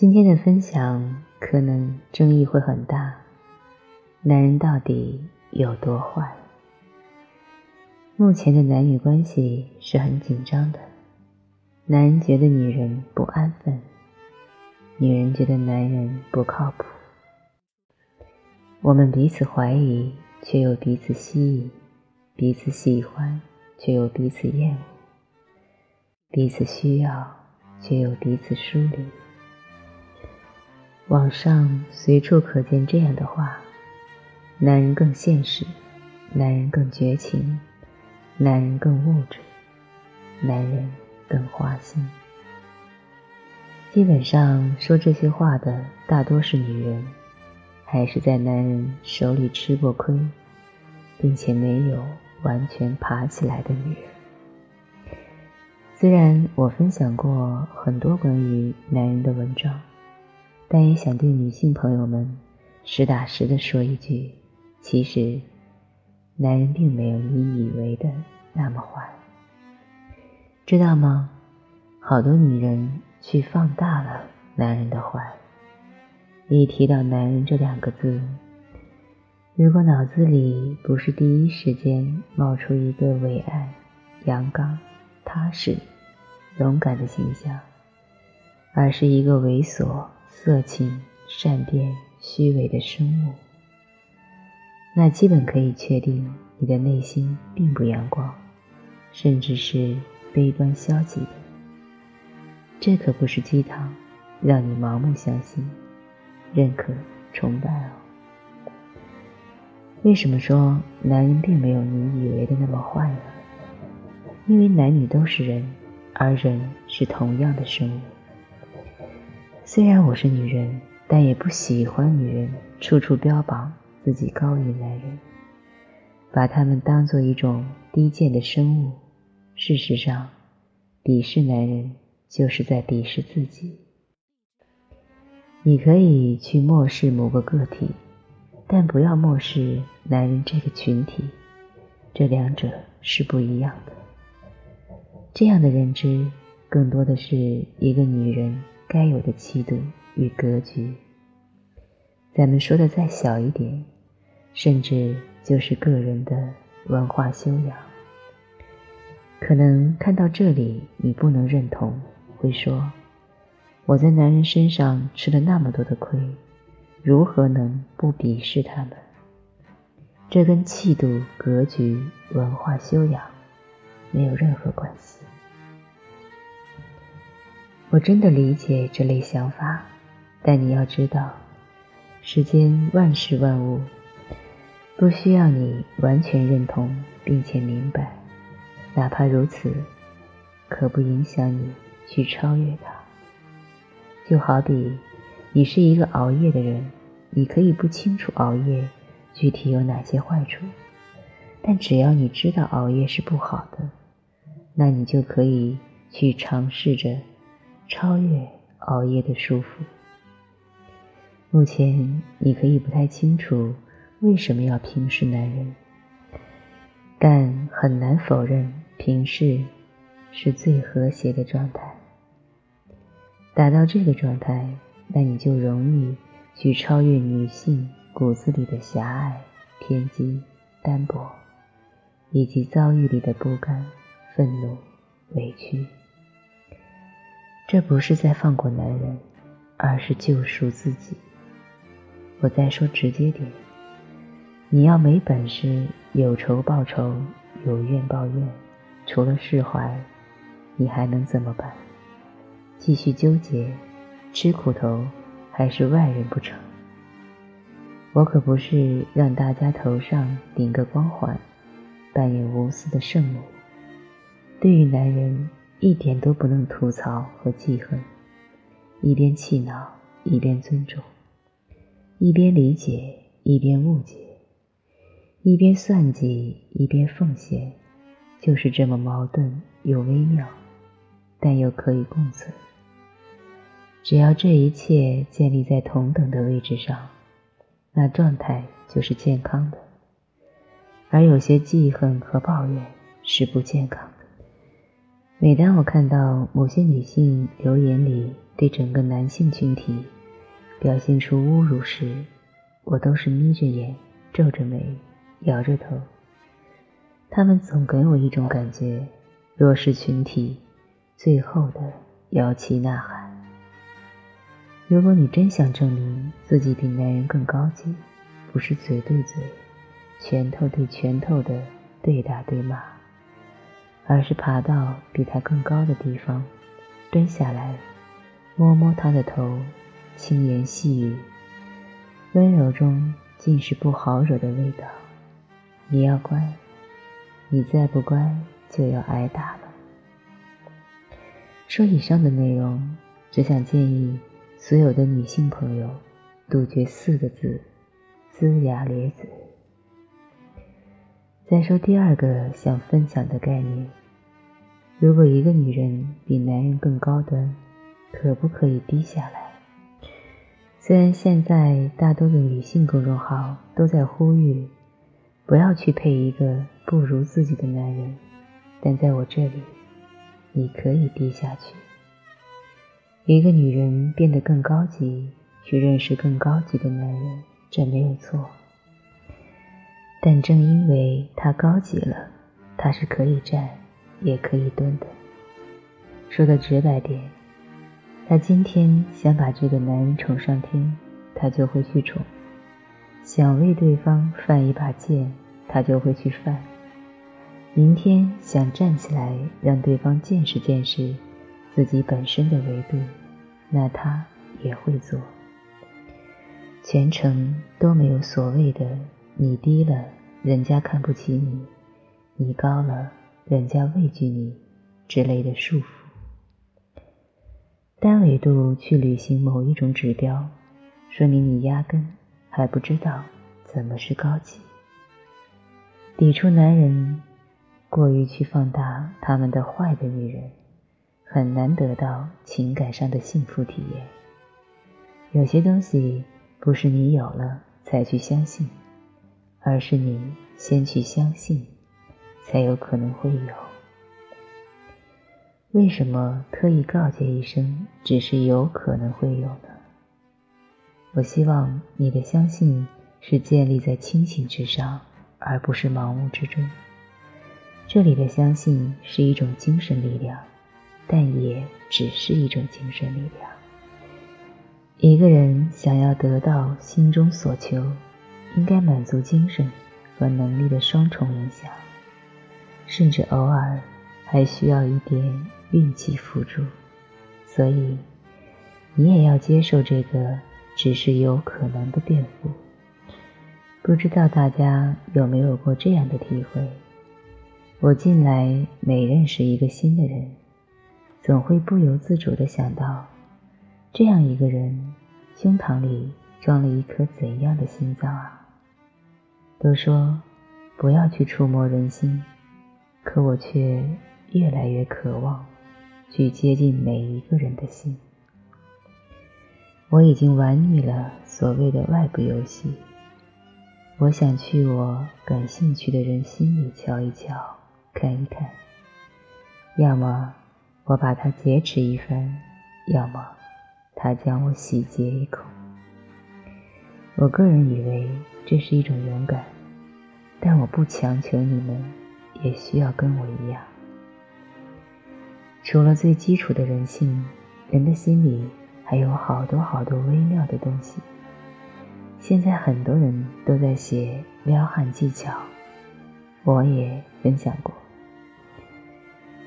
今天的分享可能争议会很大，男人到底有多坏？目前的男女关系是很紧张的，男人觉得女人不安分，女人觉得男人不靠谱。我们彼此怀疑，却又彼此吸引；彼此喜欢，却又彼此厌恶；彼此需要，却又彼此疏离。网上随处可见这样的话：男人更现实，男人更绝情，男人更物质，男人更花心。基本上说这些话的大多是女人，还是在男人手里吃过亏，并且没有完全爬起来的女人。虽然我分享过很多关于男人的文章。但也想对女性朋友们实打实的说一句：其实，男人并没有你以为的那么坏，知道吗？好多女人去放大了男人的坏。一提到男人这两个字，如果脑子里不是第一时间冒出一个伟岸、阳刚、踏实、勇敢的形象，而是一个猥琐。色情、善变、虚伪的生物，那基本可以确定你的内心并不阳光，甚至是悲观消极的。这可不是鸡汤，让你盲目相信、认可、崇拜哦。为什么说男人并没有你以为的那么坏呢？因为男女都是人，而人是同样的生物。虽然我是女人，但也不喜欢女人处处标榜自己高于男人，把他们当做一种低贱的生物。事实上，鄙视男人就是在鄙视自己。你可以去漠视某个个体，但不要漠视男人这个群体，这两者是不一样的。这样的认知，更多的是一个女人。该有的气度与格局，咱们说的再小一点，甚至就是个人的文化修养。可能看到这里，你不能认同，会说：“我在男人身上吃了那么多的亏，如何能不鄙视他们？”这跟气度、格局、文化修养没有任何关系。我真的理解这类想法，但你要知道，世间万事万物不需要你完全认同并且明白，哪怕如此，可不影响你去超越它。就好比你是一个熬夜的人，你可以不清楚熬夜具体有哪些坏处，但只要你知道熬夜是不好的，那你就可以去尝试着。超越熬夜的束缚。目前你可以不太清楚为什么要平视男人，但很难否认平视是最和谐的状态。达到这个状态，那你就容易去超越女性骨子里的狭隘、偏激、单薄，以及遭遇里的不甘、愤怒、委屈。这不是在放过男人，而是救赎自己。我再说直接点，你要没本事，有仇报仇，有怨报怨，除了释怀，你还能怎么办？继续纠结，吃苦头，还是外人不成？我可不是让大家头上顶个光环，扮演无私的圣母。对于男人。一点都不能吐槽和记恨，一边气恼，一边尊重；一边理解，一边误解；一边算计，一边奉献，就是这么矛盾又微妙，但又可以共存。只要这一切建立在同等的位置上，那状态就是健康的；而有些记恨和抱怨是不健康的。每当我看到某些女性留言里对整个男性群体表现出侮辱时，我都是眯着眼、皱着眉、摇着头。他们总给我一种感觉：弱势群体最后的摇旗呐喊。如果你真想证明自己比男人更高级，不是嘴对嘴、拳头对拳头的对打对骂，而是爬到比他更高的地方，蹲下来，摸摸他的头，轻言细语，温柔中尽是不好惹的味道。你要乖，你再不乖就要挨打了。说以上的内容，只想建议所有的女性朋友杜绝四个字。龇牙咧嘴。再说第二个想分享的概念：如果一个女人比男人更高端，可不可以低下来？虽然现在大多的女性公众号都在呼吁不要去配一个不如自己的男人，但在我这里，你可以低下去。一个女人变得更高级，去认识更高级的男人。这没有错，但正因为她高级了，她是可以站也可以蹲的。说的直白点，他今天想把这个男人宠上天，他就会去宠；想为对方犯一把贱，他就会去犯。明天想站起来让对方见识见识自己本身的维度，那他也会做。全程都没有所谓的“你低了，人家看不起你；你高了，人家畏惧你”之类的束缚。单维度去履行某一种指标，说明你压根还不知道怎么是高级。抵触男人过于去放大他们的坏的女人，很难得到情感上的幸福体验。有些东西。不是你有了才去相信，而是你先去相信，才有可能会有。为什么特意告诫一声，只是有可能会有呢？我希望你的相信是建立在清醒之上，而不是盲目之中。这里的相信是一种精神力量，但也只是一种精神力量。一个人想要得到心中所求，应该满足精神和能力的双重影响，甚至偶尔还需要一点运气辅助。所以，你也要接受这个只是有可能的变故。不知道大家有没有过这样的体会？我近来每认识一个新的人，总会不由自主地想到。这样一个人，胸膛里装了一颗怎样的心脏啊？都说不要去触摸人心，可我却越来越渴望去接近每一个人的心。我已经玩腻了所谓的外部游戏，我想去我感兴趣的人心里瞧一瞧，看一看。要么我把他劫持一番，要么。他将我洗劫一口。我个人以为这是一种勇敢，但我不强求你们也需要跟我一样。除了最基础的人性，人的心里还有好多好多微妙的东西。现在很多人都在写撩汉技巧，我也分享过，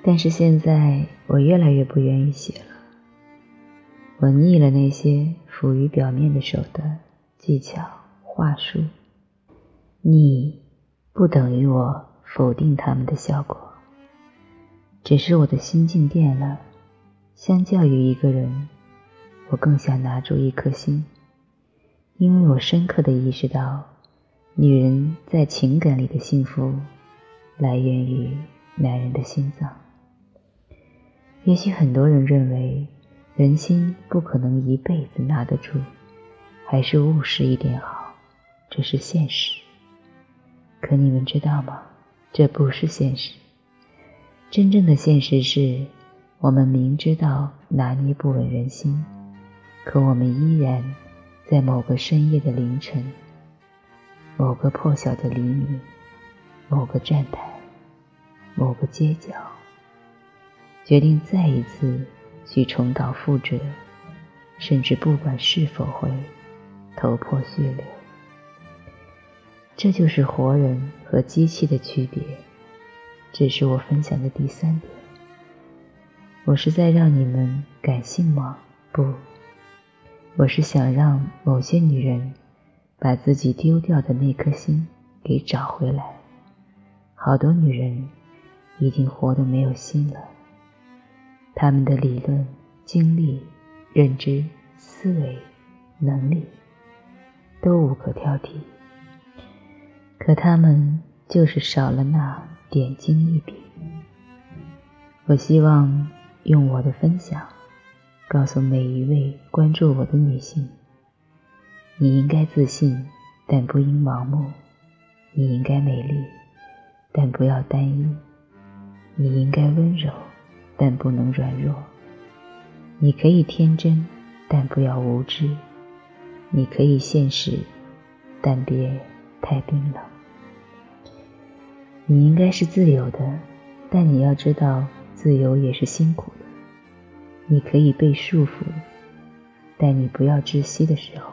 但是现在我越来越不愿意写了。我腻了那些浮于表面的手段、技巧、话术。腻不等于我否定他们的效果，只是我的心境变了。相较于一个人，我更想拿住一颗心，因为我深刻的意识到，女人在情感里的幸福，来源于男人的心脏。也许很多人认为。人心不可能一辈子拿得住，还是务实一点好，这是现实。可你们知道吗？这不是现实。真正的现实是，我们明知道拿捏不稳人心，可我们依然在某个深夜的凌晨，某个破晓的黎明，某个站台，某个街角，决定再一次去重蹈覆辙，甚至不管是否会头破血流。这就是活人和机器的区别。这是我分享的第三点。我是在让你们感性吗？不，我是想让某些女人把自己丢掉的那颗心给找回来。好多女人已经活得没有心了，她们的理论、经历、认知、思维、能力都无可挑剔，可她们就是少了那。点睛一笔，我希望用我的分享，告诉每一位关注我的女性：你应该自信，但不应盲目；你应该美丽，但不要单一；你应该温柔，但不能软弱；你可以天真，但不要无知；你可以现实，但别太冰冷。你应该是自由的，但你要知道，自由也是辛苦的。你可以被束缚，但你不要窒息的时候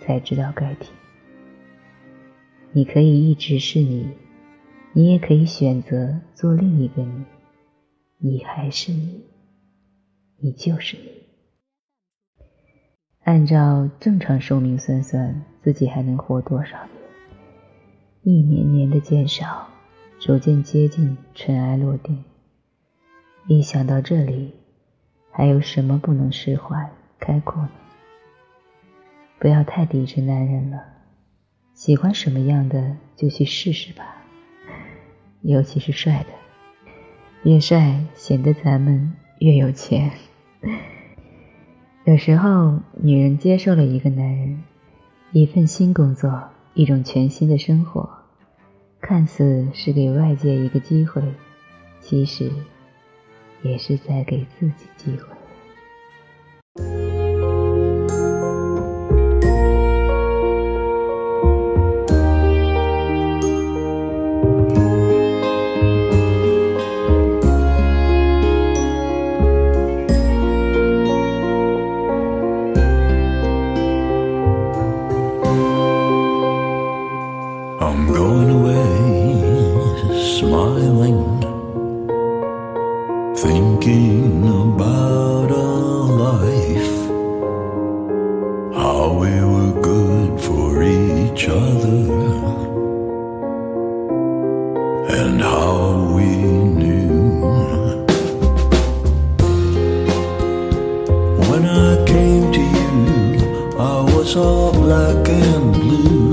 才知道该停。你可以一直是你，你也可以选择做另一个你。你还是你，你就是你。按照正常寿命算算，自己还能活多少年？一年年的减少。逐渐接近尘埃落定。一想到这里，还有什么不能释怀、开阔呢？不要太抵制男人了，喜欢什么样的就去试试吧，尤其是帅的，越帅显得咱们越有钱。有时候，女人接受了一个男人，一份新工作，一种全新的生活。看似是给外界一个机会，其实也是在给自己机会。All black and blue.